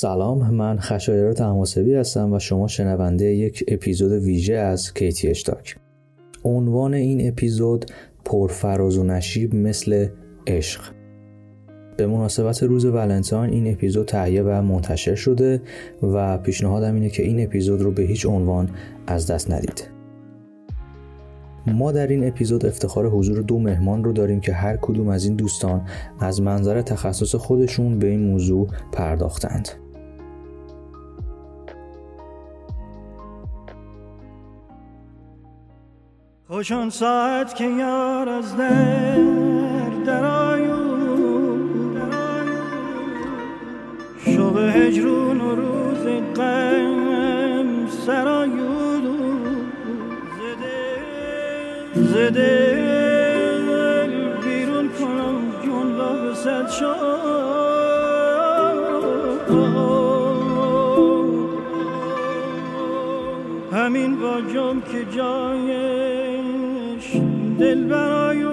سلام من خشایار تماسبی هستم و شما شنونده یک اپیزود ویژه از کیتی اشتاک. عنوان این اپیزود پرفراز و نشیب مثل عشق. به مناسبت روز ولنتاین این اپیزود تهیه و منتشر شده و پیشنهادم اینه که این اپیزود رو به هیچ عنوان از دست ندید. ما در این اپیزود افتخار حضور دو مهمان رو داریم که هر کدوم از این دوستان از منظر تخصص خودشون به این موضوع پرداختند. خوشان ساعت که یار از در درایو شب هجرون و روز قم سرایو زده زده بیرون کنم جون به صد همین با جام که جایش دل برایو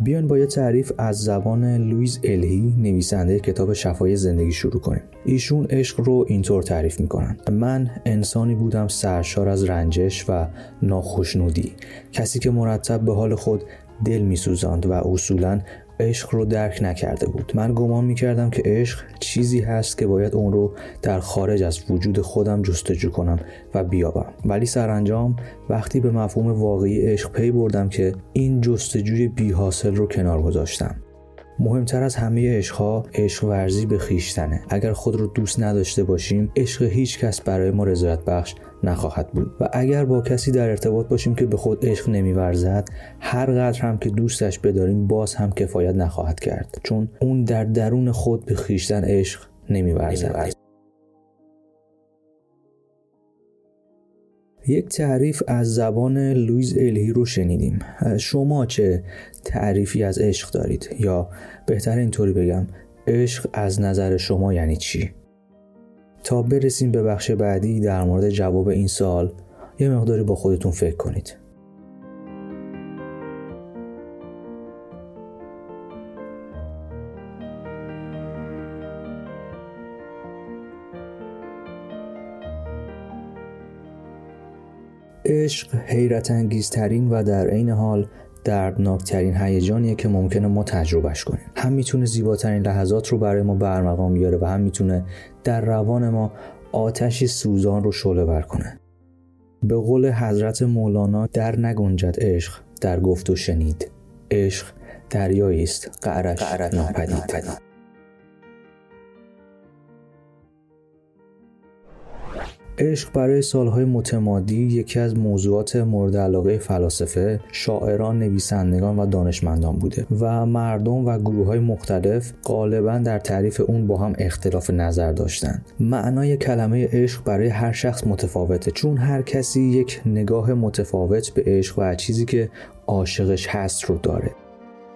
بیان با یه تعریف از زبان لویز الهی نویسنده کتاب شفای زندگی شروع کنیم. ایشون عشق رو اینطور تعریف می‌کنن. من انسانی بودم سرشار از رنجش و ناخشنودی. کسی که مرتب به حال خود دل میسوزاند و اصولا عشق رو درک نکرده بود. من گمان می‌کردم که عشق چیزی هست که باید اون رو در خارج از وجود خودم جستجو کنم و بیابم. ولی سرانجام وقتی به مفهوم واقعی عشق پی بردم که این جستجوی بی حاصل رو کنار گذاشتم. مهمتر از همه عشقها عشق ورزی به خیشتنه اگر خود رو دوست نداشته باشیم عشق هیچ کس برای ما رضایت بخش نخواهد بود. و اگر با کسی در ارتباط باشیم که به خود عشق نمیورزد هر قدر هم که دوستش بداریم باز هم کفایت نخواهد کرد. چون اون در درون خود به خیشتن عشق نمیورزد. یک تعریف از زبان لویز الهی رو شنیدیم. شما چه تعریفی از عشق دارید؟ یا بهتر اینطوری بگم عشق از نظر شما یعنی چی؟ تا برسیم به بخش بعدی در مورد جواب این سال یه مقداری با خودتون فکر کنید. عشق حیرت انگیزترین و در عین حال دردناکترین هیجانیه که ممکنه ما تجربهش کنیم. هم می‌تونه زیباترین لحظات رو برای ما برمقام بیاره و هم می‌تونه در روان ما آتشی سوزان رو شعله بر کنه. به قول حضرت مولانا در نگنجد عشق در گفت و شنید. عشق دریایی است قعرش ناپدید. عشق برای سالهای متمادی یکی از موضوعات مورد علاقه فلاسفه، شاعران، نویسندگان و دانشمندان بوده و مردم و گروه های مختلف غالبا در تعریف اون با هم اختلاف نظر داشتند. معنای کلمه عشق برای هر شخص متفاوته چون هر کسی یک نگاه متفاوت به عشق و چیزی که عاشقش هست رو داره.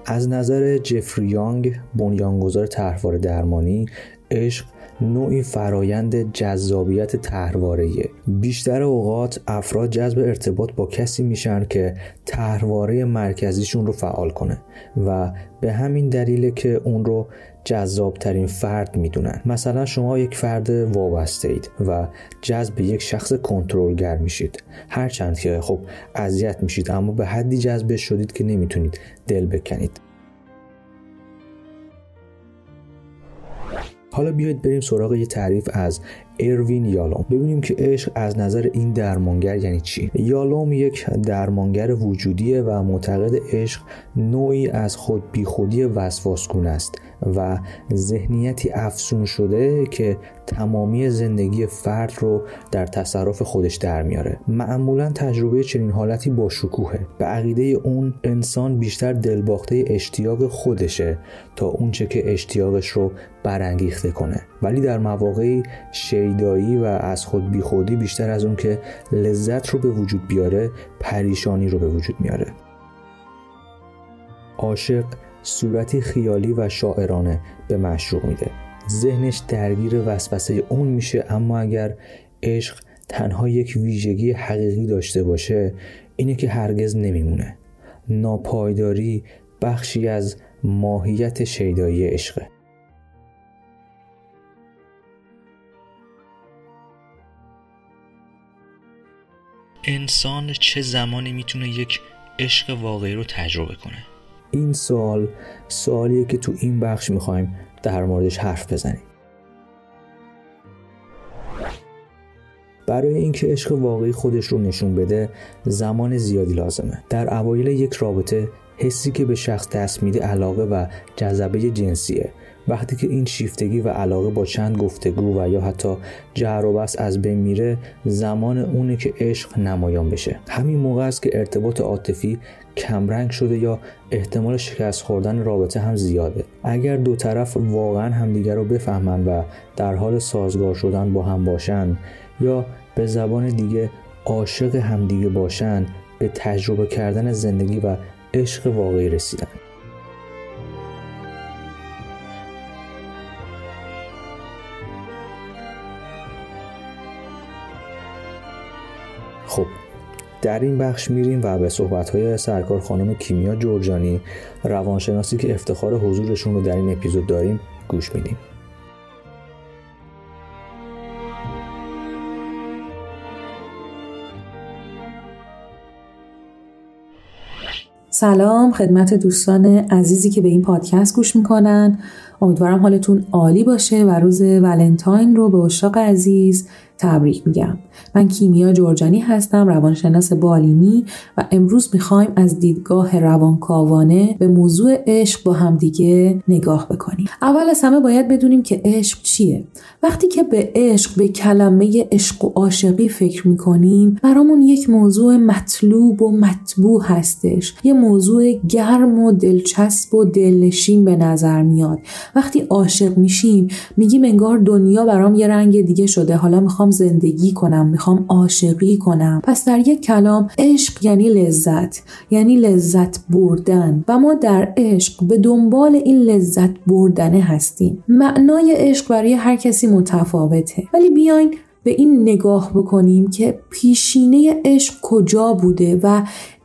از نظر جفری یانگ بنیانگذار طرحواره درمانی عشق نوعی فرایند جذابیت تهروارهیه بیشتر اوقات افراد جذب ارتباط با کسی میشن که تهرواره مرکزیشون رو فعال کنه و به همین دلیله که اون رو جذاب ترین فرد می‌دونن. مثلا شما یک فرد وابسته اید و جذب یک شخص کنترلگر میشید. هرچند که خب اذیت میشید اما به حدی جذب شدید که نمی‌تونید دل بکنید. حالا بیاید بریم سراغ یه تعریف از اروین یالوم. ببینیم که عشق از نظر این درمانگر یعنی چی؟ یالوم یک درمانگر وجودیه و معتقد عشق نوعی از خود بیخودی وسواسگونه است و ذهنیتی افسون شده که تمامی زندگی فرد رو در تصرف خودش در میاره. معمولا تجربه چنین حالتی با شکوهه. به عقیده اون انسان بیشتر دلباخته اشتیاق خودشه تا اونچه که اشتیاقش رو برانگیخته کنه. ولی در مواقعی شیدایی و از خود بیخودی بیشتر از اون که لذت رو به وجود بیاره پریشانی رو به وجود میاره. عاشق صورتی خیالی و شاعرانه به مشروع میده. ذهنش درگیر وسوسه اون میشه اما اگر عشق تنها یک ویژگی حقیقی داشته باشه اینه که هرگز نمیمونه. ناپایداری بخشی از ماهیت شیدایی عشقه. انسان چه زمانی می‌تونه یک عشق واقعی رو تجربه کنه؟ این سوال سوالیه که تو این بخش می‌خوایم در موردش حرف بزنیم. برای اینکه عشق واقعی خودش رو نشون بده زمان زیادی لازمه. در اوایل یک رابطه حسی که به شخص دست میده علاقه و جذبه جنسیه. وقتی که این شیفتگی و علاقه با چند گفتگو و یا حتی جر و بس از بین میره زمان اونه که عشق نمایان بشه. همین موقع است که ارتباط عاطفی کمرنگ شده یا احتمال شکست خوردن رابطه هم زیاده. اگر دو طرف واقعا همدیگر رو بفهمن و در حال سازگار شدن با هم باشن یا به زبان دیگه عاشق همدیگه باشن به تجربه کردن زندگی و عشق واقعی رسیدن. خب در این بخش میریم و به صحبتهای سرکار خانم کیمیا جورجانی روانشناسی که افتخار حضورشون رو در این اپیزود داریم گوش میدیم. سلام خدمت دوستان عزیزی که به این پادکست گوش می‌کنن. امیدوارم حالتون عالی باشه و روز ولنتاین رو به اشاق عزیز تبریک میگم. من کیمیا جورجانی هستم روانشناس بالینی و امروز می‌خوایم از دیدگاه روانکاوانه به موضوع عشق با همدیگه نگاه بکنیم. اول از همه باید بدونیم که عشق چیه. وقتی که به عشق به کلمه عشق و عاشقی فکر می‌کنیم برامون یک موضوع مطلوب و مطبوع هستش. یه موضوع گرم و دلچسب و دلنشین به نظر میاد. وقتی عاشق میشیم میگیم انگار دنیا برام یه رنگ دیگه شده. حالا می‌خوام زندگی کنم می‌خوام عاشقی کنم. پس در یک کلام عشق یعنی لذت یعنی لذت بردن. و ما در عشق به دنبال این لذت بردنه هستیم. معنای عشق برای هر کسی متفاوته. ولی بیاین به این نگاه بکنیم که پیشینه عشق کجا بوده و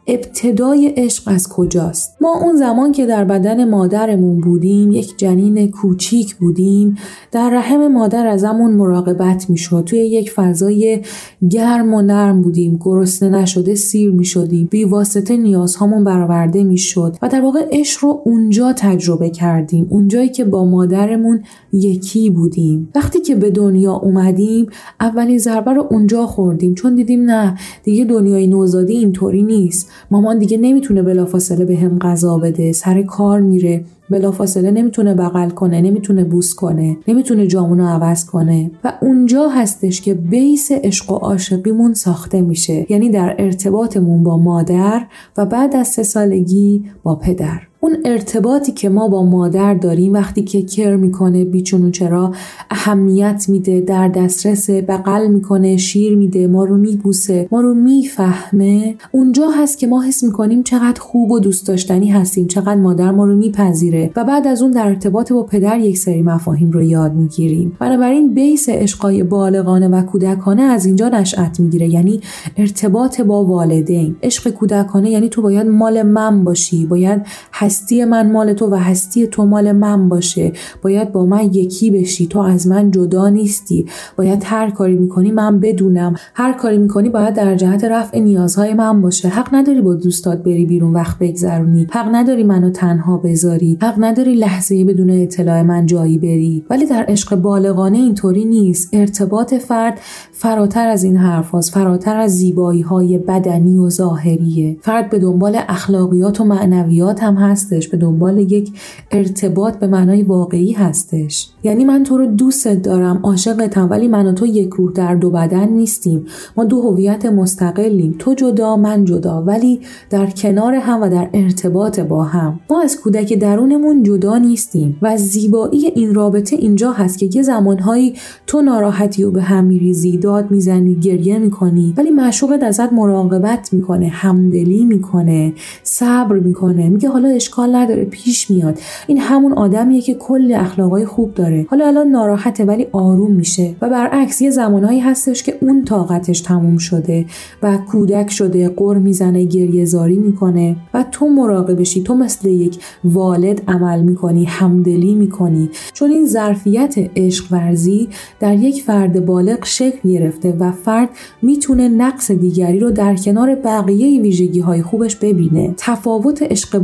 ابتدای عشق از کجاست؟ ما اون زمان که در بدن مادرمون بودیم یک جنین کوچیک بودیم. در رحم مادر ازمون مراقبت می‌شد. توی یک فضای گرم و نرم بودیم. گرسنه نشده سیر می‌شدیم. بی واسطه نیازهامون برآورده می‌شد. و در واقع عشق رو اونجا تجربه کردیم. اونجایی که با مادرمون یکی بودیم. وقتی که به دنیا اومدیم اولین ضربه رو اونجا خوردیم. چون دیدیم نه دیگه دنیای نوزادی اینطوری نیست. مامان دیگه نمی‌تونه بلافاصله به هم غذا بده سر کار میره بلافاصله نمی‌تونه بغل کنه نمی‌تونه بوس کنه نمی‌تونه جامونو عوض کنه. و اونجا هستش که بیس عشق و عاشقیمون ساخته میشه یعنی در ارتباطمون با مادر و بعد از سه سالگی با پدر. اون ارتباطی که ما با مادر داریم وقتی که کر می‌کنه بیچونو چرا اهمیت میده در دسترس بغل می‌کنه شیر میده ما رو میبوسه ما رو می‌فهمه. اونجا هست که ما حس می‌کنیم چقدر خوب و دوست داشتنی هستیم چقدر مادر ما رو میپذیره و بعد از اون در ارتباط با پدر یک سری مفاهیم رو یاد می‌گیریم. بنابراین بیس عشقای بالغانه و کودکانه از اینجا نشأت می‌گیره یعنی ارتباط با والدین. عشق کودکانه یعنی تو باید مال من باشی باید هستی من مال تو و هستی تو مال من باشه. باید با من یکی بشی. تو از من جدا نیستی. باید هر کاری می‌کنی من بدونم. هر کاری می‌کنی باید در جهت رفع نیازهای من باشه. حق نداری با دوستات بری بیرون وقت بگذرونی. حق نداری منو تنها بذاری. حق نداری لحظه بدون اطلاع من جایی بری. ولی در عشق بالغانه اینطوری نیست. ارتباط فرد فراتر از این حرف هاست. فراتر از زیبایی های بدنی و ظاهریه. فرد به دنبال اخلاقیات و معنویات هم هست. هستش به دنبال یک ارتباط به معنای واقعی هستش. یعنی من تو رو دوستت دارم عاشقتم ولی من و تو یک روح در دو بدن نیستیم. ما دو هویت مستقلیم تو جدا من جدا ولی در کنار هم و در ارتباط با هم. ما از کودک درونمون جدا نیستیم و زیبایی این رابطه اینجا هست که یه زمانهایی تو ناراحتی و به هم میریزی داد می‌زنی گریه می‌کنی ولی معشوقت ازت مراقبت می‌کنه همدلی می‌کنه صبر می‌کنه. میگه حالا اشکال نداره پیش میاد. این همون آدمیه که کل اخلاقای خوب داره. حالا الان ناراحته ولی آروم میشه و برعکس یه زمانهایی هستش که اون طاقتش تموم شده و کودک شده قر می‌زنه گریه زاری می‌کنه و تو مراقبشی تو مثل یک والد عمل می‌کنی همدلی می‌کنی. چون این ظرفیت عشق ورزی در یک فرد بالغ شکل گرفته و فرد می‌تونه نقص دیگری رو در کنار بقیه ویژگی های خوبش ببینه. تفاوت عشق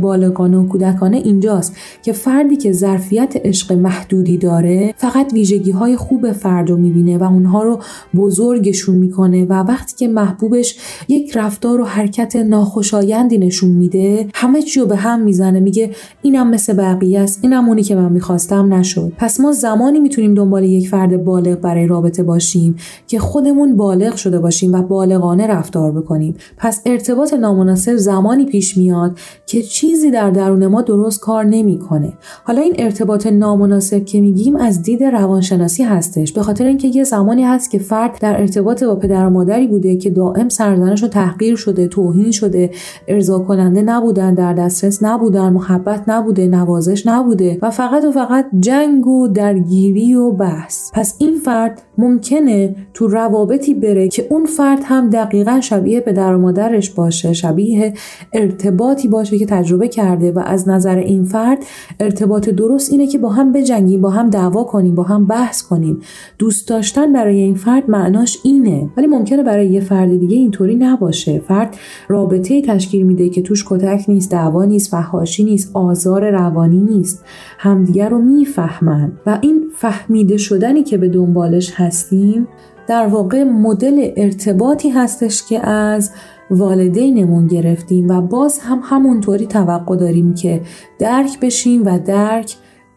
و کودکانه اینجاست که فردی که ظرفیت عشق محدودی داره فقط ویژگی های خوب فرد رو می‌بینه و اونها رو بزرگشون می‌کنه و وقتی که محبوبش یک رفتار و حرکت ناخوشایندی نشون میده همه چی رو به هم می‌زنه میگه اینم مثل بقیه است اینم اونی که من می‌خواستم نشد. پس ما زمانی می‌تونیم دنبال یک فرد بالغ برای رابطه باشیم که خودمون بالغ شده باشیم و بالغانه رفتار بکنیم. پس ارتباط نامناسب زمانی پیش میاد که چیزی در درون ما درست کار نمی‌کنه. حالا این ارتباط نامناسب که میگیم از دید روانشناسی هستش. به خاطر اینکه یه زمانی هست که فرد در ارتباط با پدر و مادری بوده که دائم سرزنش و تحقیر شده توهین شده ارضا کننده نبودن در دسترس نبودن محبت نبوده نوازش نبوده و فقط و فقط جنگ و درگیری و بحث. پس این فرد ممکنه تو روابطی بره که اون فرد هم دقیقا شبیه پدر و مادرش باشه شبیه ارتباطی باشه که تجربه کرده و از نظر این فرد ارتباط درست اینه که با هم بجنگیم با هم دعوا کنیم با هم بحث کنیم. دوست داشتن برای این فرد معناش اینه. ولی ممکنه برای یه فرد دیگه اینطوری نباشه. فرد رابطه تشکیل میده که توش کتک نیست دعوا نیست فحاشی نیست آزار روانی نیست. همدیگه رو می‌فهمن. و این فهمیده شدنی که به دنبالش هستیم در واقع مدل ارتباطی هستش که از والدینمون گرفتیم و باز هم همونطوری توقع داریم که درک بشیم و درک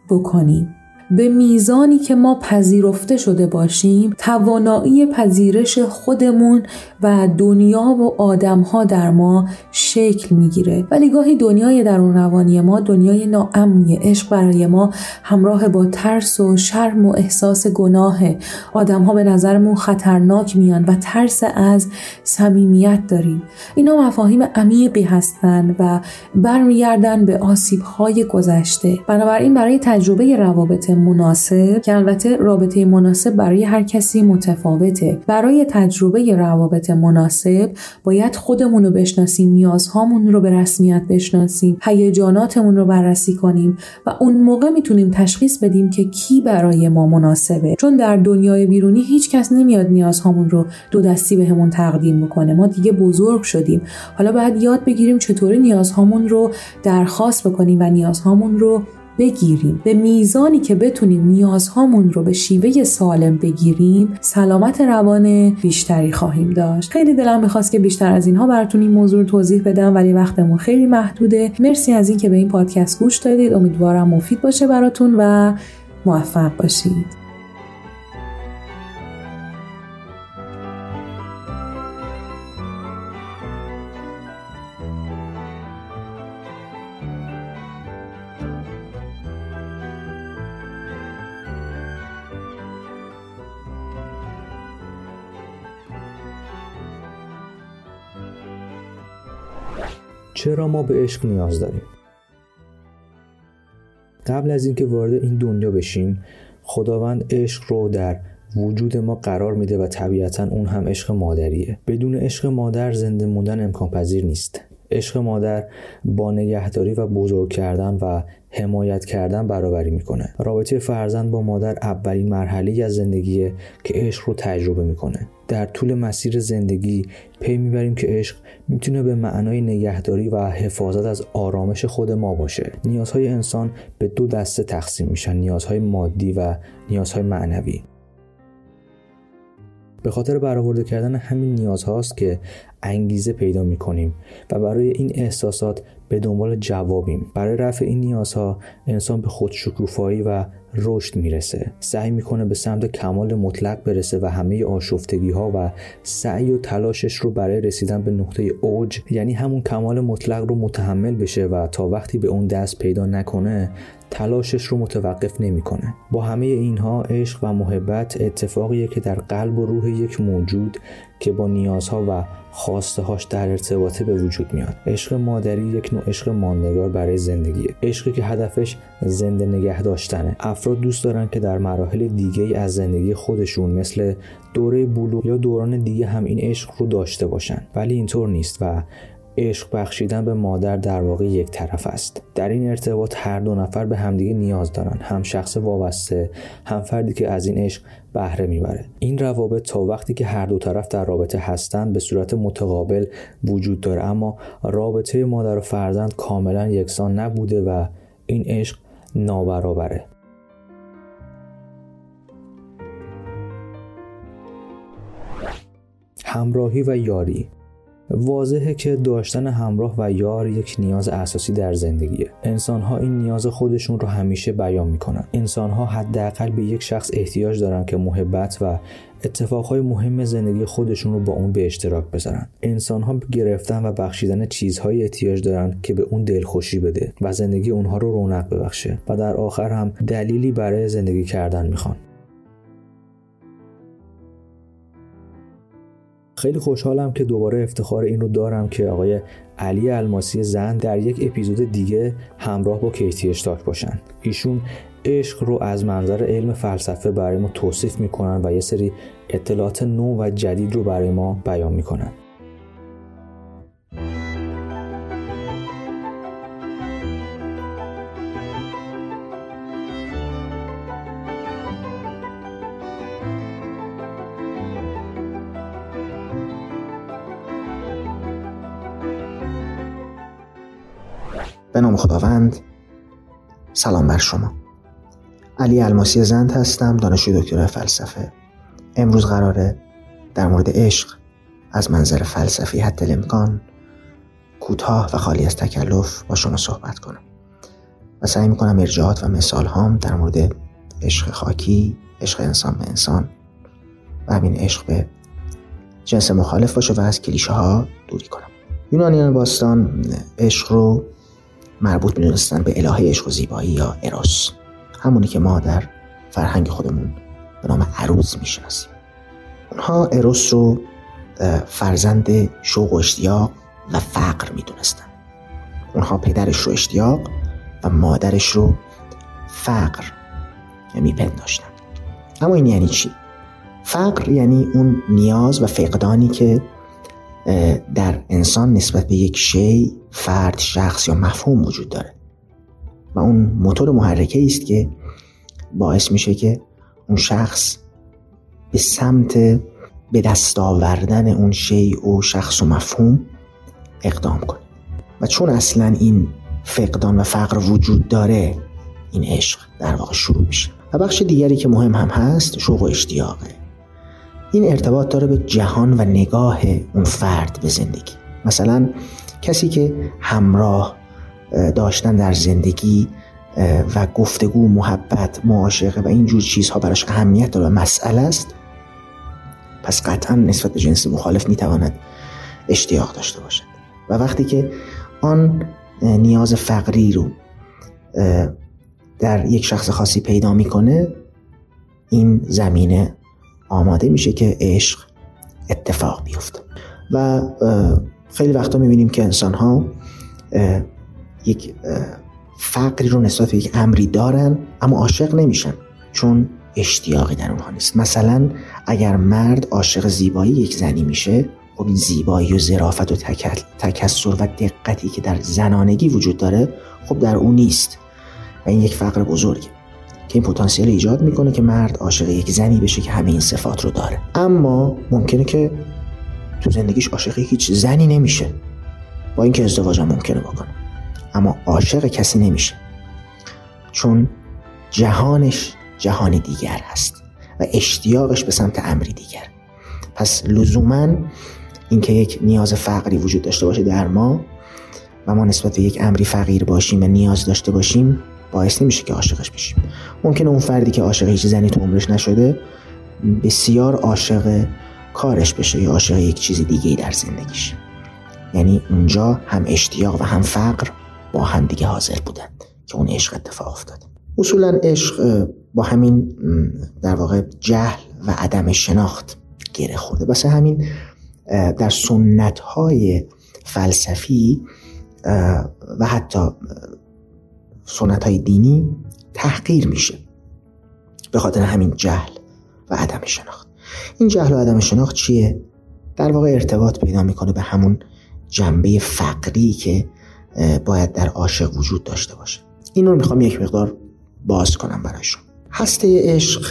بکنیم. به میزانی که ما پذیرفته شده باشیم توانایی پذیرش خودمون و دنیا و آدمها در ما شکل می‌گیره. ولی گاهی دنیای درون روانی ما دنیای ناامنی عشق برای ما همراه با ترس و شرم و احساس گناه آدمها به نظرمون خطرناک میان و ترس از صمیمیت داریم. اینا مفاهیم عمیقی هستند و برمیگردن به آسیبهای گذشته. بنابراین برای تجربه روابط مناسب که البته رابطه مناسب برای هر کسی متفاوته. برای تجربه روابط مناسب باید خودمون رو بشناسیم نیازهامون رو به رسمیت بشناسیم هیجاناتمون رو بررسی کنیم و اون موقع می‌تونیم تشخیص بدیم که کی برای ما مناسبه. چون در دنیای بیرونی هیچ کس نمیاد نیازهامون رو دو دستی بهمون تقدیم بکنه. ما دیگه بزرگ شدیم. حالا باید یاد بگیریم چطوری نیازهامون رو درخواست بکنیم و نیازهامون رو بگیریم. به میزانی که بتونیم نیازهامون رو به شیوه سالم بگیریم سلامت روان بیشتری خواهیم داشت. خیلی دلم می‌خواست که بیشتر از اینها براتون این موضوع رو توضیح بدم ولی وقتمون خیلی محدوده. مرسی از اینکه به این پادکست گوش دادید. امیدوارم مفید باشه براتون و موفق باشید. چرا ما به عشق نیاز داریم؟ قبل از اینکه وارد این دنیا بشیم خداوند عشق رو در وجود ما قرار میده و طبیعتا اون هم عشق مادریه. بدون عشق مادر زنده موندن امکان پذیر نیست. عشق مادر با نگهداری و بزرگ کردن و حمایت کردن برابری می‌کنه. رابطه فرزند با مادر اولین مرحله از زندگیه که عشق رو تجربه می‌کنه. در طول مسیر زندگی پی می‌بریم که عشق می‌تونه به معنای نگهداری و حفاظت از آرامش خود ما باشه. نیازهای انسان به دو دسته تقسیم میشن نیازهای مادی و نیازهای معنوی. به خاطر برآورده کردن همین نیازهاست که انگیزه پیدا می کنیم و برای این احساسات به دنبال جوابیم. برای رفع این نیازها انسان به خودشکوفایی و رشد می‌رسه. سعی می‌کنه به سمت کمال مطلق برسه و همه آشفتگی ها و سعی و تلاشش رو برای رسیدن به نقطه اوج یعنی همون کمال مطلق رو متحمل بشه و تا وقتی به اون دست پیدا نکنه تلاشش رو متوقف نمی‌کنه. با همه اینها عشق و محبت اتفاقیه که در قلب و روح یک موجود که با نیازها و خواسته هاش در ارتباطه به وجود میاد. عشق مادری یک نوع عشق ماندگار برای زندگیه. عشقی که هدفش زنده نگه داشتنه. افراد دوست دارن که در مراحل دیگه از زندگی خودشون مثل دوره بلوغ یا دوران دیگه هم این عشق رو داشته باشن. ولی اینطور نیست و عشق بخشیدن به مادر در واقع یک طرف است. در این ارتباط هر دو نفر به همدیگه نیاز دارن. هم شخص وابسته هم فردی که از این عشق بهره می‌بره. این روابط تا وقتی که هر دو طرف در رابطه هستند به صورت متقابل وجود داره. اما رابطه مادر و فرزند کاملا یکسان نبوده و این عشق نابرابره. همراهی و یاری. واضحه که داشتن همراه و یار یک نیاز اساسی در زندگیه. انسان ها این نیاز خودشون رو همیشه بیان می‌کنن. انسان ها حداقل به یک شخص احتیاج دارن که محبت و اتفاقهای مهم زندگی خودشون رو با اون به اشتراک بذارن. انسان ها گرفتن و بخشیدن چیزهایی احتیاج دارن که به اون دلخوشی بده و زندگی اونها رو رونق ببخشه و در آخر هم دلیلی برای زندگی کردن می‌خوان. خیلی خوشحالم که دوباره افتخار این رو دارم که آقای علی الماسی زن در یک اپیزود دیگه همراه با کیتی اشتاک باشن. ایشون عشق رو از منظر علم فلسفه برای ما توصیف می‌کنن و یه سری اطلاعات نو و جدید رو برای ما بیان می‌کنن. به نام خداوند. سلام بر شما. علی الماسی زند هستم دانشجوی دکترای فلسفه. امروز قراره در مورد عشق از منظر فلسفی حتی امکان کوتاه و خالی از تکلف با شما صحبت کنم. و سعی می‌کنم ارجاعات و مثال هام در مورد عشق خاکی عشق انسان به انسان و همین عشق به جنس مخالف باشه و از کلیشه ها دوری کنم. یونانیان باستان عشق رو مربوط می‌دونستن به الهه عشق و زیبایی یا اروس همونی که ما در فرهنگ خودمون به نام عروس می‌شناسیم. اونها اروس رو فرزند شوق و اشتیاق و فقر می‌دونستن. اونها پدرش رو اشتیاق و مادرش رو فقر میپنداشتن اما این یعنی چی؟ فقر یعنی اون نیاز و فقدانی که در انسان نسبت به یک شی فرد شخص یا مفهوم وجود داره. و اون موتور محرکه است که باعث میشه که اون شخص به سمت به دست آوردن اون شی و شخص و مفهوم اقدام کنه. و چون اصلا این فقدان و فقر وجود داره این عشق در واقع شروع میشه. و بخش دیگری که مهم هم هست شوق و اشتیاقه. این ارتباط داره به جهان و نگاه اون فرد به زندگی. مثلا کسی که همراه داشتن در زندگی و گفتگو محبت معاشقه و اینجور چیزها براش اهمیت داره. و مسئله است. پس قطعا نسبت به جنس مخالف می‌تواند اشتیاق داشته باشد. و وقتی که آن نیاز فقری رو در یک شخص خاصی پیدا می‌کنه این زمینه آماده میشه که عشق اتفاق بیفته. و خیلی وقتا می‌بینیم که انسان ها یک فقری رو نسبت به یک امری دارن اما عاشق نمیشن چون اشتیاقی در اونها نیست. مثلا اگر مرد عاشق زیبایی یک زنی میشه خب این زیبایی و ظرافت و تکسر و دقتی که در زنانگی وجود داره خب در اون نیست. و این یک فقر بزرگه. که این پتانسیل ایجاد می‌کنه که مرد عاشق یک زنی بشه که همه این صفات رو داره. اما ممکنه که تو زندگیش عاشق هیچ زنی نمیشه. با اینکه ازدواج هم ممکنه بکنه. اما عاشق کسی نمیشه. چون جهانش جهانی دیگر هست و اشتیاقش به سمت امری دیگر. پس لزوما اینکه یک نیاز فقری وجود داشته باشه در ما و ما نسبت به یک امری فقیر باشیم و نیاز داشته باشیم باعث نمیشه که عاشقش بشیم. ممکنه اون فردی که عاشق هیچ زنی تو عمرش نشده بسیار عاشق کارش بشه یا عاشق یک چیز دیگه در زندگیش. یعنی اونجا هم اشتیاق و هم فقر با هم دیگه حاضر بودن که اون عشق اتفاق افتاد اصولا عشق با همین در واقع جهل و عدم شناخت گره خورده. واسه همین در سنت های فلسفی و حتی سنت های دینی تحقیر میشه. به خاطر همین جهل و عدم شناخت. این جهل و عدم شناخت چیه؟ در واقع ارتباط پیدا می‌کنه به همون جنبه فقری که باید در عاشق وجود داشته باشه. این رو می‌خوام یک مقدار باز کنم برایشون. هسته عشق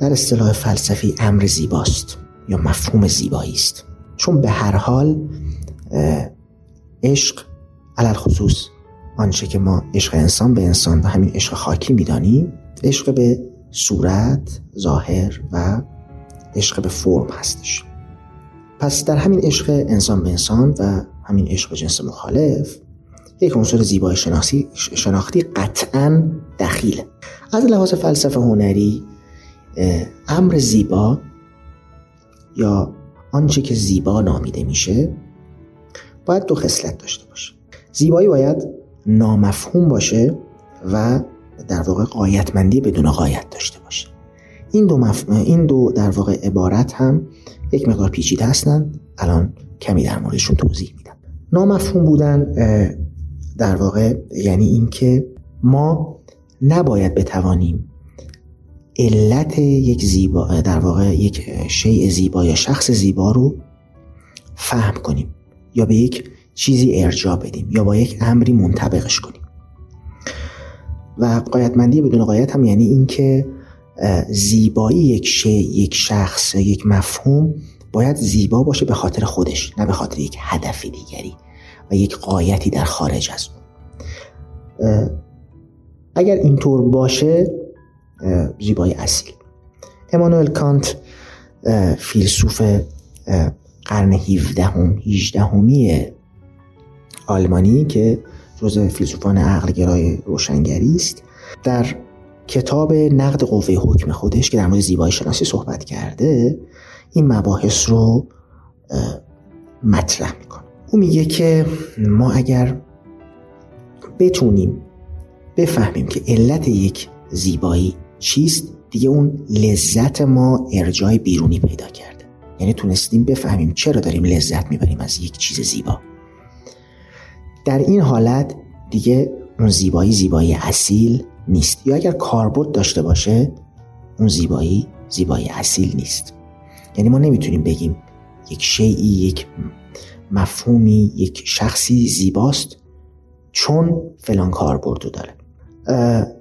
در اصطلاح فلسفی امر زیباست یا مفهوم زیبایی است. چون به هر حال عشق علل خصوص آنچه که ما عشق انسان به انسان و همین عشق خاکی می‌دانیم عشق به صورت ظاهر و عشق به فرم هستش. پس در همین عشق انسان به انسان و همین عشق جنس مخالف یک عنصر زیبای شناختی شناختی قطعا دخیله از لحاظ فلسفه هنری امر زیبا یا آنچه که زیبا نامیده میشه باید دو خصلت داشته باشه. زیبایی باید نامفهوم باشه و در واقع قایتمندی بدون قایت داشته باشه. این دو, مف... این دو در واقع عبارت هم یک مقدار پیچیده هستند الان کمی در موردشون توضیح میدم. نامفهوم بودن در واقع یعنی اینکه ما نباید بتوانیم علت یک زیبا در واقع یک شیء زیبا یا شخص زیبا رو فهم کنیم یا به یک چیزی ارجاع بدیم یا با یک امری منطبقش کنیم. و قایتمندی بدون قایت هم یعنی اینکه زیبایی یک شی یک شخص یک مفهوم باید زیبا باشه به خاطر خودش نه به خاطر یک هدف دیگری و یک قایتی در خارج از اون. اگر اینطور باشه زیبایی اصیل. امانوئل کانت فیلسوف قرن 17 هم 18 همی آلمانی که جز فیلسوفان عقلگرای روشنگری است در کتاب نقد قوه حکم خودش که در مورد زیبایی شناسی صحبت کرده این مباحث رو مطرح می‌کنه. او میگه که ما اگر بتونیم بفهمیم که علت یک زیبایی چیست دیگه اون لذت ما ارجای بیرونی پیدا کرده. یعنی تونستیم بفهمیم چرا داریم لذت می‌بریم از یک چیز زیبا. در این حالت دیگه اون زیبایی زیبایی اصیل نیست. یا اگر کاربرد داشته باشه اون زیبایی زیبایی اصیل نیست. یعنی ما نمی‌تونیم بگیم یک شیعی یک مفهومی یک شخصی زیباست چون فلان کاربردو داره.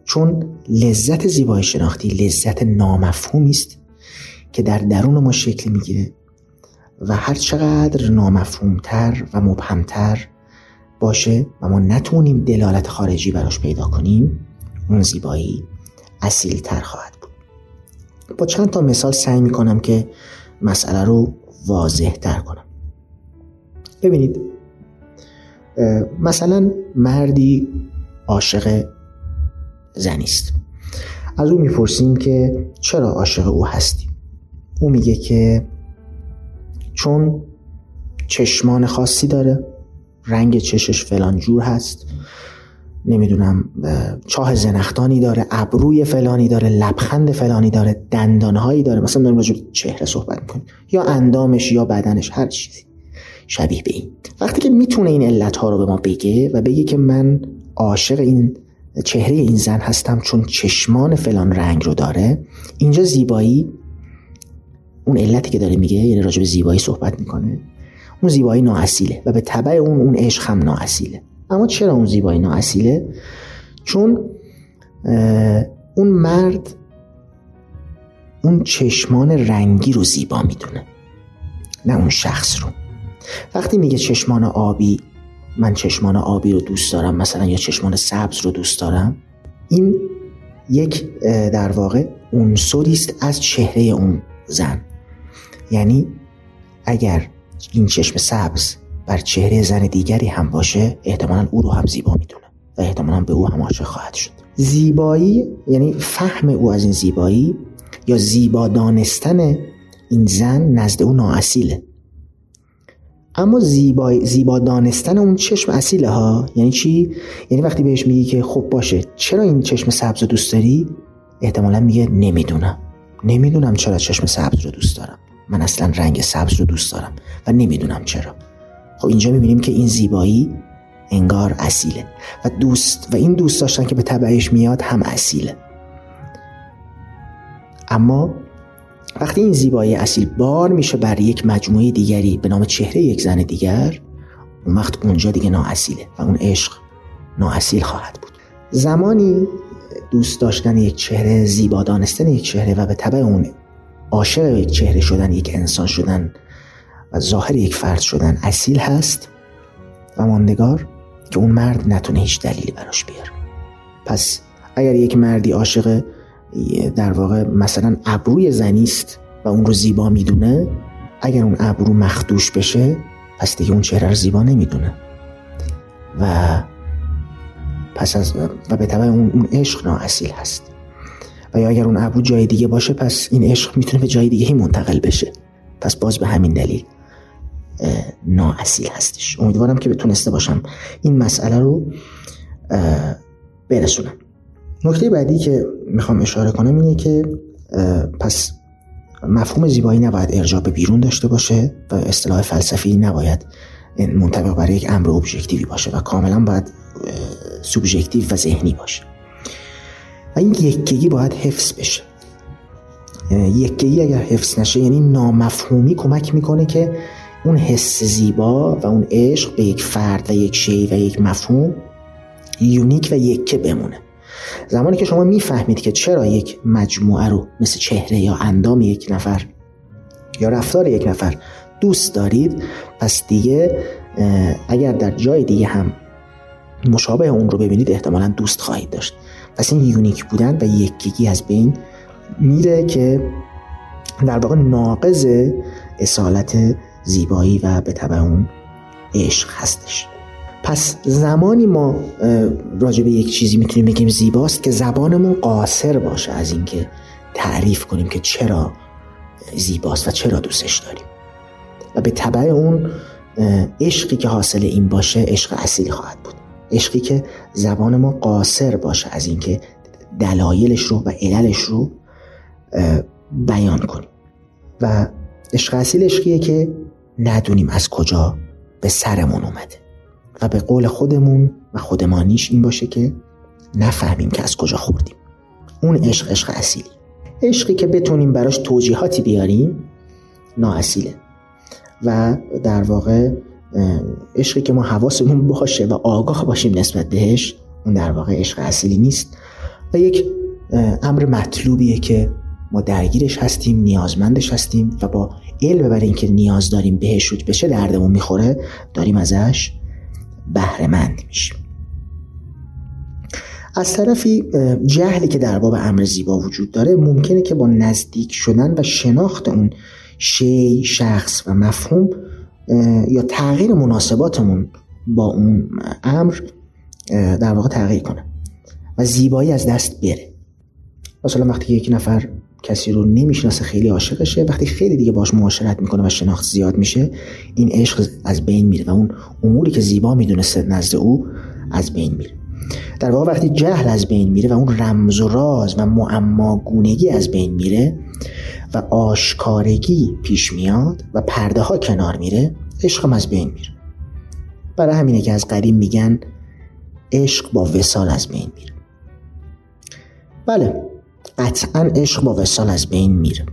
چون لذت زیبایی شناختی لذت نامفهومی است که در درون ما شکل می‌گیره و هر چقدر نامفهومتر و مبهمتر باشه و ما نتونیم دلالت خارجی براش پیدا کنیم اون زیبایی اصیل تر خواهد بود. با چند تا مثال سعی می‌کنم که مسئله رو واضح تر کنم. ببینید مثلا مردی عاشق زنی است. از او می‌پرسیم که چرا عاشق او هستی؟ او میگه که چون چشمان خاصی داره. رنگ چشش فلان جور هست. نمی‌دونم چاه زنختانی داره ابروی فلانی داره لبخند فلانی داره دندانهایی داره. مثلا داریم راجع چهره صحبت می‌کنیم. یا اندامش یا بدنش هر چیزی. شبیه به این. وقتی که می‌تونه این علت ها رو به ما بگه و بگه که من عاشق این چهره این زن هستم چون چشمان فلان رنگ رو داره اینجا زیبایی اون علتی که داره میگه یعنی راجع به زیبایی صحبت می‌کنه اون زیبایی نااصیله و به تبع اون اون عشق هم نااصیله. اما چرا اون زیبایی نااصیله؟ چون اون مرد اون چشمان رنگی رو زیبا می‌دونه نه اون شخص رو. وقتی میگه چشمان آبی من چشمان آبی رو دوست دارم مثلا یا چشمان سبز رو دوست دارم این یک در واقع عنصری است از چهره اون زن. یعنی اگر این چشم سبز بر چهره زن دیگری هم باشه احتمالا او رو هم زیبا می‌دونه و احتمالا به او هم عاشق خواهد شد. زیبایی یعنی فهم او از این زیبایی یا زیبا دانستن این زن نزد او نااصیله. اما زیبا, زیبا دانستن اون چشم اصیله ها یعنی چی؟ یعنی وقتی بهش میگی که خب باشه چرا این چشم سبز رو دوست داری؟ احتمالا میگه نمی‌دونم. نمی‌دونم چرا چشم سبز رو دوست دارم. من اصلا رنگ سبز رو دوست دارم و نمی‌دونم چرا. خب اینجا می‌بینیم که این زیبایی انگار اصیله و دوست و این دوست داشتن که به طبعش میاد هم اصیله. اما وقتی این زیبایی اصیل بار میشه بر یک مجموعه دیگری به نام چهره یک زن دیگر اون وقت اونجا دیگه نااصیله و اون عشق نااصیل خواهد بود. زمانی دوست داشتن یک چهره زیبا دانستن یک چهره و به طبع اون عاشق یک چهره شدن یک انسان شدن و ظاهر یک فرد شدن اصیل هست و ماندگار که اون مرد نتونه هیچ دلیلی براش بیاره. پس اگر یک مردی عاشق در واقع مثلا ابروی زنیست و اون رو زیبا می‌دونه اگر اون ابرو مخدوش بشه پس دیگه اون چهره رو زیبا نمی‌دونه. و پس از و به طبع اون, عشق نااصیل هست. و یا اگر اون ابرو جای دیگه باشه پس این عشق می‌تونه به جای دیگه منتقل بشه. پس باز به همین دلیل نااصیل هستش. امیدوارم که بتونسته باشم این مسئله رو برسونم. نکته بعدی که می‌خوام اشاره کنم اینه که پس مفهوم زیبایی نباید ارجاع به بیرون داشته باشه و اصطلاح فلسفی نباید منطبق برای یک امر ابژکتیوی باشه و کاملا باید سوبژکتیو و ذهنی باشه. و این یکگی باید حفظ بشه. یکگی اگر حفظ نشه یعنی نامفهومی کمک می‌کنه که اون حس زیبا و اون عشق به یک فرد و یک شی و یک مفهوم یونیک و یکه بمونه. زمانی که شما می‌فهمید که چرا یک مجموعه رو مثل چهره یا اندام یک نفر یا رفتار یک نفر دوست دارید پس دیگه اگر در جای دیگه هم مشابه اون رو ببینید احتمالا دوست خواهید داشت. پس این یونیک بودن و یکیگی از بین میره که در واقع ناقض اصالت زیبایی و به طبع اون عشق هستش. پس زمانی ما راجع به یک چیزی می‌تونیم بگیم زیباست که زبانمون قاصر باشه از اینکه تعریف کنیم که چرا زیباست و چرا دوستش داریم. و به طبع اون عشقی که حاصل این باشه عشق اصیلی خواهد بود. عشقی که زبان ما قاصر باشه از اینکه دلایلش رو و عللش رو بیان کنیم. و عشق اصیل عشقیه که ندونیم از کجا به سرمون اومده. و به قول خودمون و خودمانیش این باشه که نفهمیم که از کجا خوردیم. اون عشق عشق اصیلی. عشقی که بتونیم براش توجیهاتی بیاریم نااصیله. و در واقع عشقی که ما حواسمون باشه و آگاه باشیم نسبت بهش اون در واقع عشق اصیلی نیست. و یک امر مطلوبیه که ما درگیرش هستیم نیازمندش هستیم و با علم بر اینکه نیاز داریم بهش رو بشه دردمون می‌خوره داریم ازش بهرهمند میشیم. از طرفی جهلی که در باب امر زیبا وجود داره ممکنه که با نزدیک شدن و شناخت اون شی، شخص و مفهوم یا تغییر مناسباتمون با اون امر در واقع تغییر کنه و زیبایی از دست بره. مثلا وقتی یک نفر کسی رو نمی‌شناسه خیلی عاشقشه وقتی خیلی دیگه باش معاشرت می‌کنه و شناخت زیاد میشه این عشق از بین میره و اون اموری که زیبا می‌دونسته نزد او از بین میره. در واقع وقتی جهل از بین میره و اون رمز و راز و معماگونگی از بین میره و آشکارگی پیش میاد و پرده ها کنار میره عشقم از بین میره. برای همینه که از قدیم میگن عشق با وسال از بین میره. بله قطعا عشق با وسال از بین میره.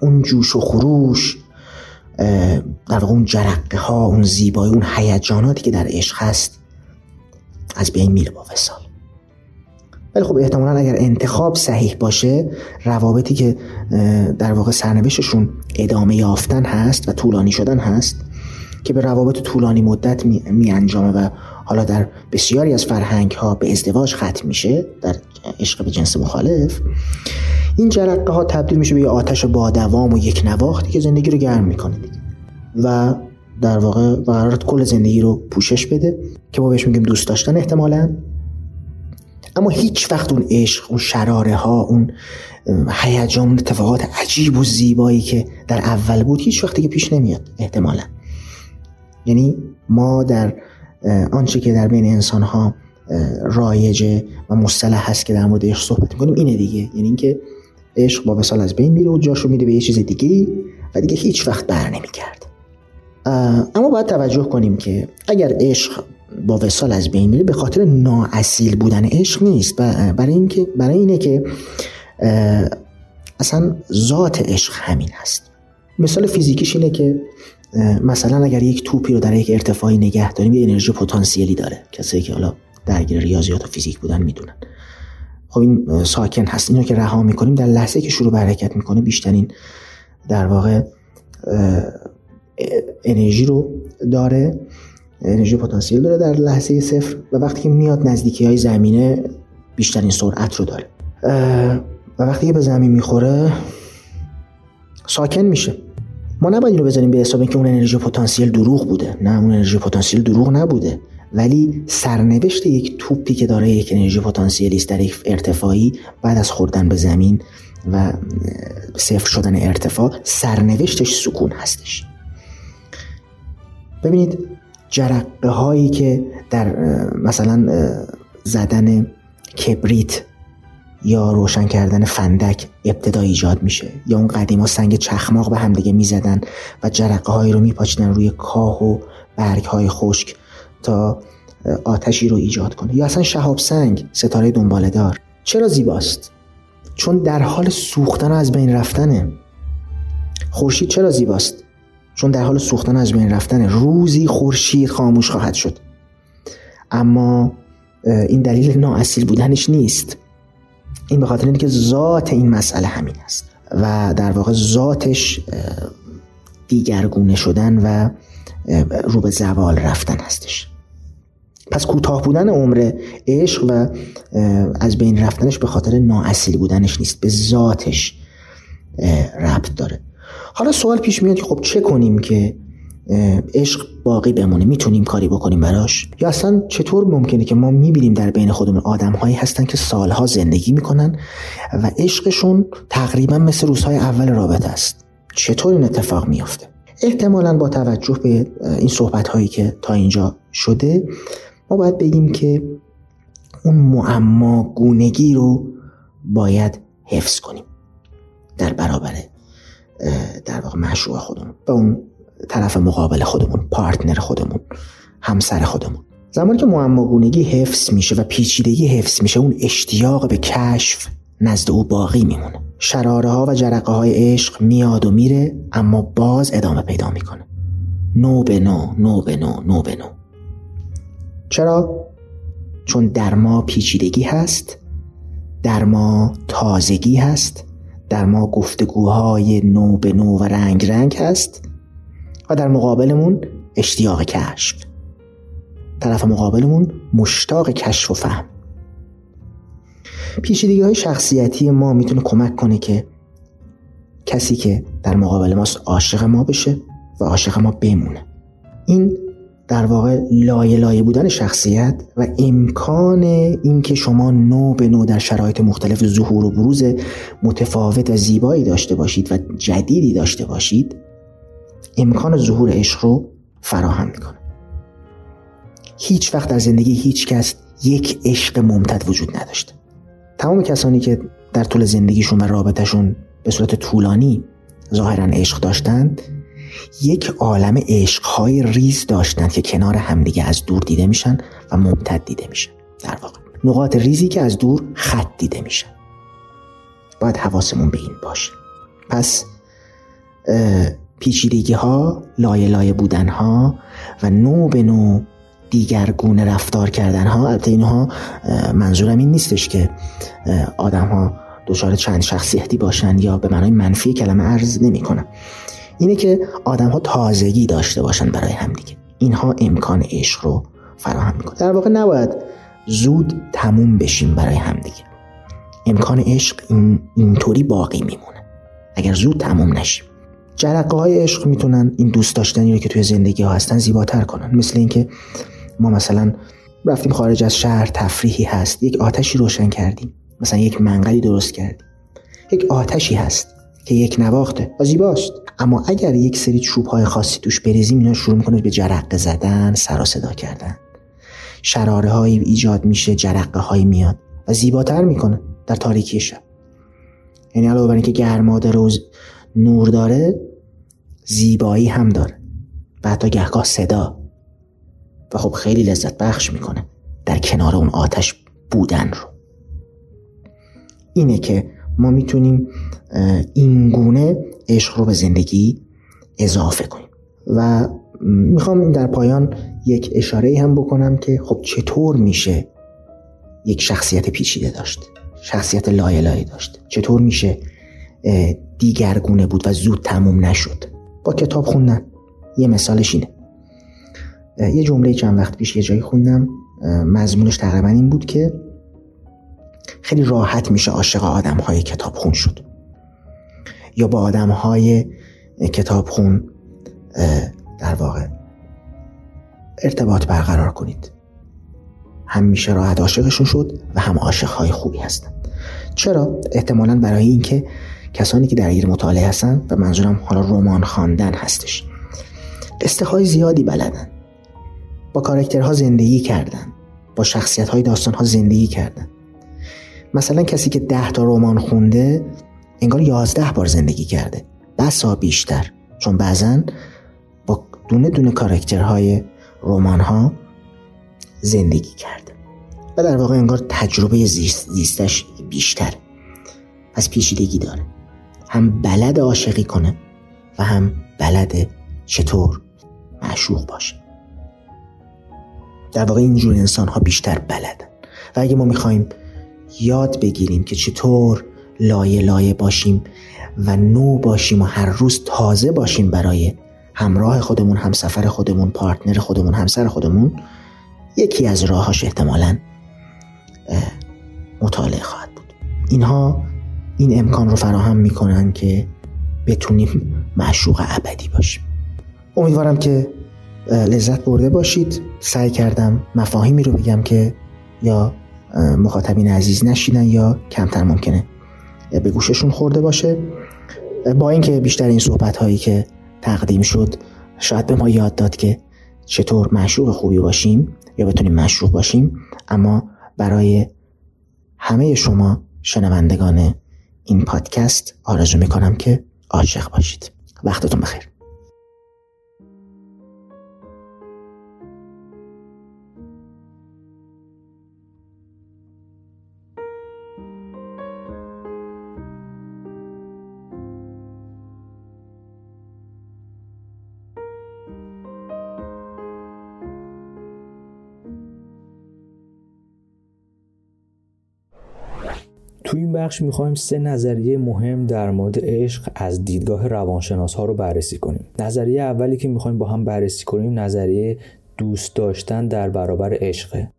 اون جوش و خروش در واقع اون جرقه ها اون زیبایی اون هیجاناتی که در عشق هست از بین میره با وسال ولی خب احتمالا اگر انتخاب صحیح باشه روابطی که در واقع سرنوشتشون ادامه یافتن هست و طولانی شدن هست که به روابط طولانی مدت می, انجامه و حالا در بسیاری از فرهنگ ها به ازدواج ختم میشه در عشق به جنس مخالف این جرقه ها تبدیل میشه به یه آتش با دوام و یک نواختی که زندگی رو گرم می‌کنه و در واقع قرار کل زندگی رو پوشش بده که ما بهش میگیم دوست داشتن احتمالا. اما هیچ وقت اون عشق اون شراره ها اون هیجان اتفاقات عجیب و زیبایی که در اول بود هیچ وقتی که پیش نمیاد احتمالا. یعنی ما در آنچه که در بین انسان ها رایجه و مصطلح هست که در مورد عشق صحبت می‌کنیم اینه دیگه. یعنی اینکه عشق با وسال از بین میره و جاشو میده به یه چیز دیگه و دیگه هیچ وقت بر نمیگرد اما باید توجه کنیم که اگر عشق با وسال از بین میره به خاطر نااصیل بودن عشق نیست برای اینکه برای اینه که اصلا ذات عشق همین هست. مثال فیزیکیش اینه که مثلا اگر یک توپی رو در یک ارتفاعی نگه داریم یه انرژی پتانسیلی داره. کسایی که حالا درگیر ریاضیات و فیزیک بودن می‌دونن. خب این ساکن هست. اینو که رها می‌کنیم در لحظه که شروع به حرکت می‌کنه بیشترین در واقع انرژی رو داره. انرژی پتانسیل داره در لحظه صفر و وقتی که میاد نزدیکی های زمینه بیشترین سرعت رو داره. و وقتی که به زمین می‌خوره ساکن میشه. ما نباید این رو بزنیم به حساب اینکه اون انرژی پتانسیل دروغ بوده. نه اون انرژی پتانسیل دروغ نبوده. ولی سرنوشت یک توپی که داره یک انرژی پتانسیلی است در یک ارتفاعی بعد از خوردن به زمین و صفر شدن ارتفاع سرنوشتش سکون هستش. ببینید جرقه هایی که در مثلا زدن کبریت یا روشن کردن فندک ابتدا ایجاد میشه یا اون قدیما سنگ چخماق به همدیگه می‌زدن و جرقه هایی رو میپاچیدن روی کاه و برگ های خشک تا آتشی رو ایجاد کنه. یا اصلا شهاب سنگ ستاره دنباله دار چرا زیباست؟ چون در حال سوختن از بین رفتنه. خورشید چرا زیباست؟ چون در حال سوختن از بین رفتنه روزی خورشید خاموش خواهد شد. اما این دلیل نااصیل بودنش نیست. این به خاطر اینه که ذات این مسئله همین است و در واقع ذاتش دیگرگونه شدن و رو به زوال رفتن هستش. پس کوتاه بودن عمر عشق و از بین رفتنش به خاطر نااصیل بودنش نیست به ذاتش ربط داره. حالا سوال پیش میاد که خب چه کنیم که عشق باقی بمونه؟ می‌تونیم کاری بکنیم براش؟ یا اصلا چطور ممکنه که ما می‌بینیم در بین خودمون آدم هایی هستن که سالها زندگی می‌کنن و عشقشون تقریبا مثل روزهای اول رابطه است؟ چطور این اتفاق میافته؟ احتمالا با توجه به این صحبت هایی که تا اینجا شده ما باید بگیم که اون معما گونگی رو باید حفظ کنیم در برابر در واقع مشروع خودمون به اون طرف مقابل خودمون پارتنر خودمون همسر خودمون. زمانی که معماگونگی حفظ میشه و پیچیدگی حفظ میشه اون اشتیاق به کشف نزد او باقی میمونه. شراره ها و جرقه های عشق میاد و میره اما باز ادامه پیدا می‌کنه. نو به نو نو به نو نو به نو. چرا؟ چون در ما پیچیدگی هست در ما تازگی هست در ما گفتگوهای نو به نو و رنگ رنگ هست و در مقابلمون اشتیاق کشف. طرف مقابلمون مشتاق کشف و فهم. پیچیدگی های شخصیتی ما می‌تونه کمک کنه که کسی که در مقابل ماست عاشق ما بشه و عاشق ما بمونه. این در واقع لایه لایه بودن شخصیت و امکان اینکه شما نو به نو در شرایط مختلف ظهور و بروز متفاوت و زیبایی داشته باشید و جدیدی داشته باشید امکان ظهور عشق رو فراهم می‌کنه. هیچ وقت در زندگی هیچ کس یک عشق ممتد وجود نداشته. تمام کسانی که در طول زندگیشون و رابطهشون به صورت طولانی ظاهرا عشق داشتند یک عالم عشقهای ریز داشتند که کنار همدیگه از دور دیده میشن و ممتد دیده میشن. در واقع نقاط ریزی که از دور خط دیده میشن. باید حواسمون به این باشه. پس پیچیدگی ها لایه لایه بودن ها و نو به نو دیگرگونه رفتار کردن ها البته اینها منظورم این نیستش که آدم ها دچار چند شخصیتی باشن یا به معنای منفی کلمه عرض نمی کنم اینه که آدم ها تازگی داشته باشن برای همدیگه اینها امکان عشق رو فراهم می‌کنه در واقع نباید زود تموم بشیم برای همدیگه امکان عشق این اینطوری باقی میمونه. اگر زود تموم نشیم. جرقه های عشق می‌تونن این دوست داشتنی رو که توی زندگی ها هستن زیباتر کنن. مثل اینکه ما مثلا رفتیم خارج از شهر تفریحی هست. یک آتشی روشن کردیم. مثلا یک منقلی درست کردیم. یک آتشی هست. که یک نواخته. و زیباست. اما اگر یک سری چوب های خاصی توش بریزیم اینا شروع می‌کنه به جرقه زدن سر صدا کردن. شراره هایی ایجاد میشه جرقه هایی میاد و زیباتر می‌کنه در تاریکی شب. یعنی علاوه بر اینکه گرما داره و نور داره زیبایی هم داره. و حتی گهگاه صدا. و خب خیلی لذت بخش می‌کنه در کنار اون آتش بودن رو. اینه که ما می‌تونیم این گونه عشق رو به زندگی اضافه کنیم. و می‌خوام در پایان یک اشاره هم بکنم که خب چطور میشه یک شخصیت پیچیده داشت شخصیت لایلایی داشت؟ چطور میشه دیگرگونه بود و زود تموم نشد؟ با کتاب خوندن. یه مثالش اینه. یه جمله چند وقت پیش یه جایی خوندم. مضمونش تقریبا این بود که خیلی راحت میشه عاشق آدم های کتاب خون شد. یا با آدم های کتاب خون در واقع ارتباط برقرار کنید. هم میشه راحت عاشقشون شد و هم عاشق های خوبی هستن. چرا؟ احتمالا برای اینکه کسانی که درگیر مطالعه هستن و منظورم حالا رمان خواندن هستش. قصه زیادی بلدن. با کارکترها زندگی کردن. با شخصیت های داستان ها زندگی کردن. مثلا کسی که ده تا رمان خونده انگار یازده بار زندگی کرده. بسا بیشتر. چون بعضا با دونه دونه کارکترهای رمان ها زندگی کرده. و در واقع انگار تجربه زیست زیستش بیشتر. پس پیچیدگی داره. هم بلد عاشقی کنه و هم بلد چطور معشوق باشه. در واقع اینجور انسان ها بیشتر بلدن. و اگه ما می‌خوایم یاد بگیریم که چطور لایه لایه باشیم و نو باشیم و هر روز تازه باشیم برای همراه خودمون همسفر خودمون پارتنر خودمون همسر خودمون. یکی از راهاش احتمالا مطالعه خواهد بود. اینها این امکان رو فراهم می‌کنن که بتونیم معشوق ابدی باشیم. امیدوارم که لذت برده باشید. سعی کردم مفاهیمی رو بگم که یا مخاطبین عزیز نشیدن یا کمتر ممکنه. به گوششون خورده باشه. با اینکه بیشتر این صحبت هایی که تقدیم شد شاید به ما یاد داد که چطور معشوق خوبی باشیم یا بتونیم مشروع باشیم اما برای همه شما شنوندگان این پادکست آرزو می‌کنم که عاشق باشید. وقتتون بخیر. بخش می‌خوایم سه نظریه مهم در مورد عشق از دیدگاه روانشناس ها رو بررسی کنیم. نظریه اولی که می‌خوایم با هم بررسی کنیم نظریه دوست داشتن در برابر عشقه.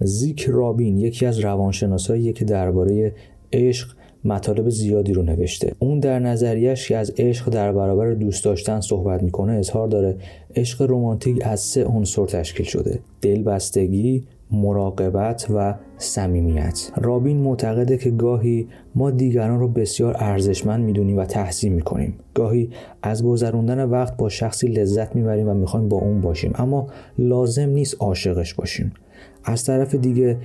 زیک رابین یکی از روانشناسایی که درباره عشق مطالب زیادی رو نوشته. اون در نظریش که از عشق در برابر دوست داشتن صحبت می‌کنه اظهار داره عشق رمانتیک از سه عنصر تشکیل شده دلبستگی مراقبت و صمیمیت. رابین معتقده که گاهی ما دیگران رو بسیار ارزشمند می‌دونیم و تحسین می‌کنیم. گاهی از گذروندن وقت با شخصی لذت می‌بریم و می‌خوایم با اون باشیم اما لازم نیست عاشقش باشیم. از طرف دیگه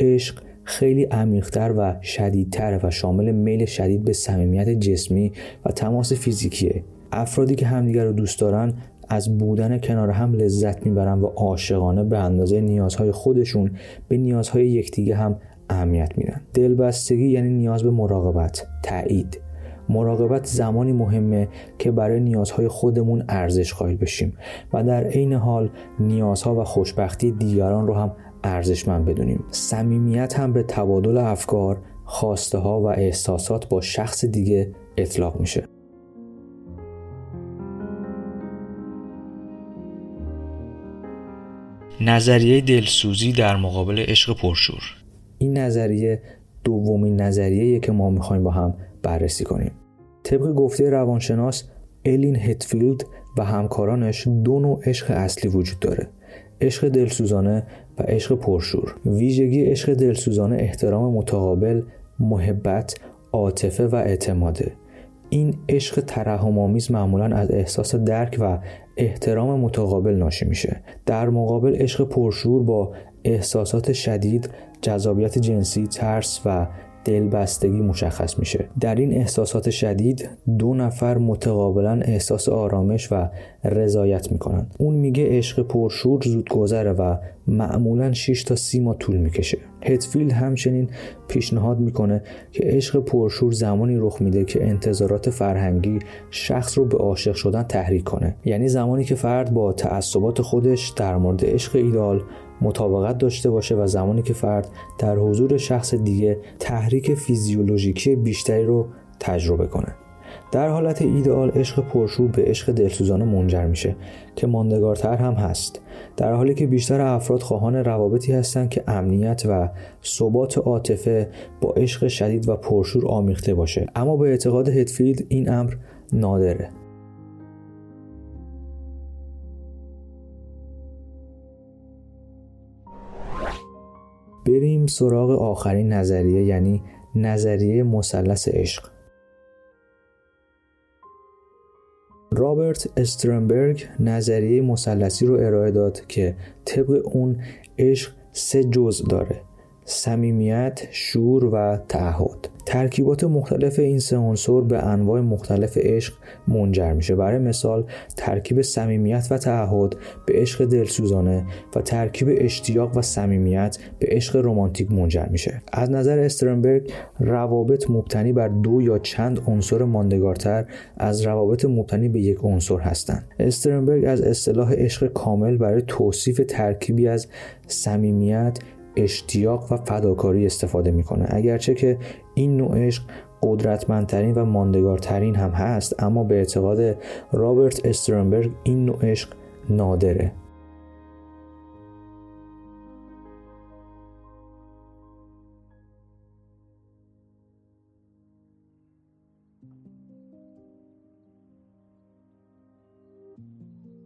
عشق خیلی عمیقتر و شدیدتر و شامل میل شدید به صمیمیت جسمی و تماس فیزیکیه. افرادی که همدیگر رو دوست دارن از بودن کنار هم لذت می‌برن و عاشقانه به اندازه نیازهای خودشون به نیازهای یکدیگه هم اهمیت میدن. دلبستگی یعنی نیاز به مراقبت تایید مراقبت زمانی مهمه که برای نیازهای خودمون ارزش قائل بشیم و در عین حال نیازها و خوشبختی دیگران رو هم ارزشمند بدونیم. صمیمیت هم به تبادل افکار خواسته ها و احساسات با شخص دیگه اطلاق میشه. نظریه دلسوزی در مقابل عشق پرشور. این نظریه دومین نظریه که ما می‌خوایم با هم بررسی کنیم. طبق گفته روانشناس الین هتفیلد و همکارانش دو نوع عشق اصلی وجود داره. عشق دلسوزانه و عشق پرشور. ویژگی عشق دلسوزانه احترام متقابل محبت عاطفه و اعتماده. این عشق ترحم معمولا از احساس درک و احترام متقابل ناشی میشه. در مقابل عشق پرشور با احساسات شدید جذابیت جنسی ترس و دلبستگی مشخص میشه. در این احساسات شدید دو نفر متقابلا احساس آرامش و رضایت می‌کنن اون میگه عشق پرشور زود گذره و معمولا 6 تا 30 ماه طول می‌کشه. هتفیلد همچنین پیشنهاد می‌کنه که عشق پرشور زمانی رخ میده که انتظارات فرهنگی شخص رو به عاشق شدن تحریک کنه. یعنی زمانی که فرد با تعصبات خودش در مورد عشق ایدال مطابقت داشته باشه و زمانی که فرد در حضور شخص دیگه تحریک فیزیولوژیکی بیشتری رو تجربه کنه. در حالت ایدئال عشق پرشور به عشق دلسوزانه منجر میشه که ماندگارتر هم هست. در حالی که بیشتر افراد خواهان روابطی هستند که امنیت و ثبات عاطفه با عشق شدید و پرشور آمیخته باشه. اما به اعتقاد هدفیلد این امر نادره. بریم سراغ آخرین نظریه یعنی نظریه مثلث عشق. رابرت استرنبرگ نظریه مثلثی رو ارائه داد که طبق اون عشق سه جزء داره صمیمیت، شور و تعهد. ترکیبات مختلف این سه عنصر به انواع مختلف عشق منجر میشه. برای مثال ترکیب صمیمیت و تعهد به عشق دلسوزانه و ترکیب اشتیاق و صمیمیت به عشق رمانتیک منجر میشه. از نظر استرنبرگ روابط مبتنی بر دو یا چند عنصر ماندگارتر از روابط مبتنی به یک عنصر هستند. استرنبرگ از اصطلاح عشق کامل برای توصیف ترکیبی از صمیمیت اشتیاق و فداکاری استفاده می‌کنه. اگرچه که این نوع عشق قدرتمندترین و ماندگارترین هم هست اما به اعتقاد رابرت استرنبرگ این نوع عشق نادره.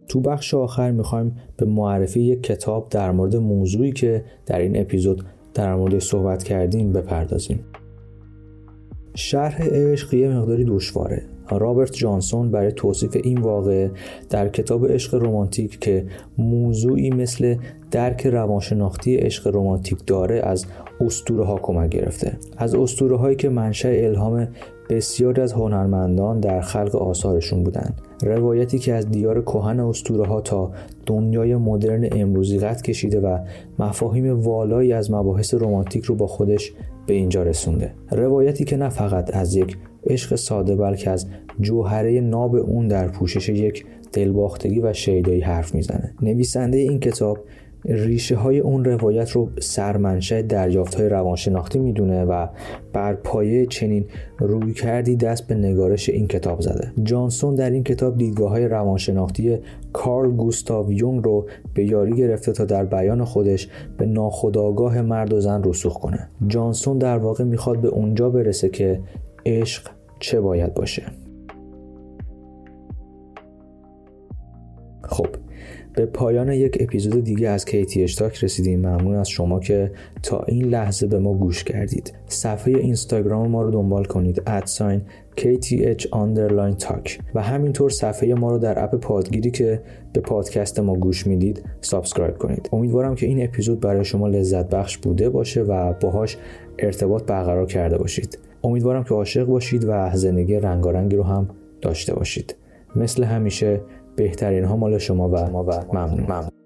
تو بخش آخر می‌خوایم به معرفی یک کتاب در مورد موضوعی که در این اپیزود در مورد صحبت کردیم بپردازیم. شرح عشق یه مقداری دشواره. رابرت جانسون برای توصیف این واقعه در کتاب عشق رمانتیک که موضوعی مثل درک روانشناختی عشق رمانتیک داره از اسطوره ها کمک گرفته. از اسطوره هایی که منشأ الهام بسیاری از هنرمندان در خلق آثارشون بودند. روایتی که از دیار کهن اسطوره ها تا دنیای مدرن امروزی قد کشیده و مفاهیم والایی از مباحث رمانتیک رو با خودش به اینجا رسونده. روایتی که نه فقط از یک عشق ساده بلکه از جوهره ناب اون در پوشش یک دلباختگی و شیدایی حرف می‌زنه. نویسنده این کتاب ریشه های اون روایت رو سرمنشه دریافت های روانشناختی می‌دونه و بر پایه چنین روی کردی دست به نگارش این کتاب زده. جانسون در این کتاب دیدگاه های روانشناختی کارل گوستاو یونگ رو به یاری گرفته تا در بیان خودش به ناخودآگاه مرد و زن رسوخ کنه. جانسون در واقع می‌خواد به اونجا برسه که عشق چه باید باشه. خب به پایان یک اپیزود دیگه از کیتی اشتاک رسیدیم. ممنون از شما که تا این لحظه به ما گوش کردید. صفحه اینستاگرام ما رو دنبال کنید. ادساین KTH underline talk و همینطور صفحه ما رو در اپ پادگیری که به پادکست ما گوش می‌دید subscribe کنید. امیدوارم که این اپیزود برای شما لذت بخش بوده باشه و باهاش ارتباط برقرار کرده باشید. امیدوارم که عاشق باشید و زندگی رنگارنگی رو هم داشته باشید. مثل همیشه بهترین ها مال شما و ممنون.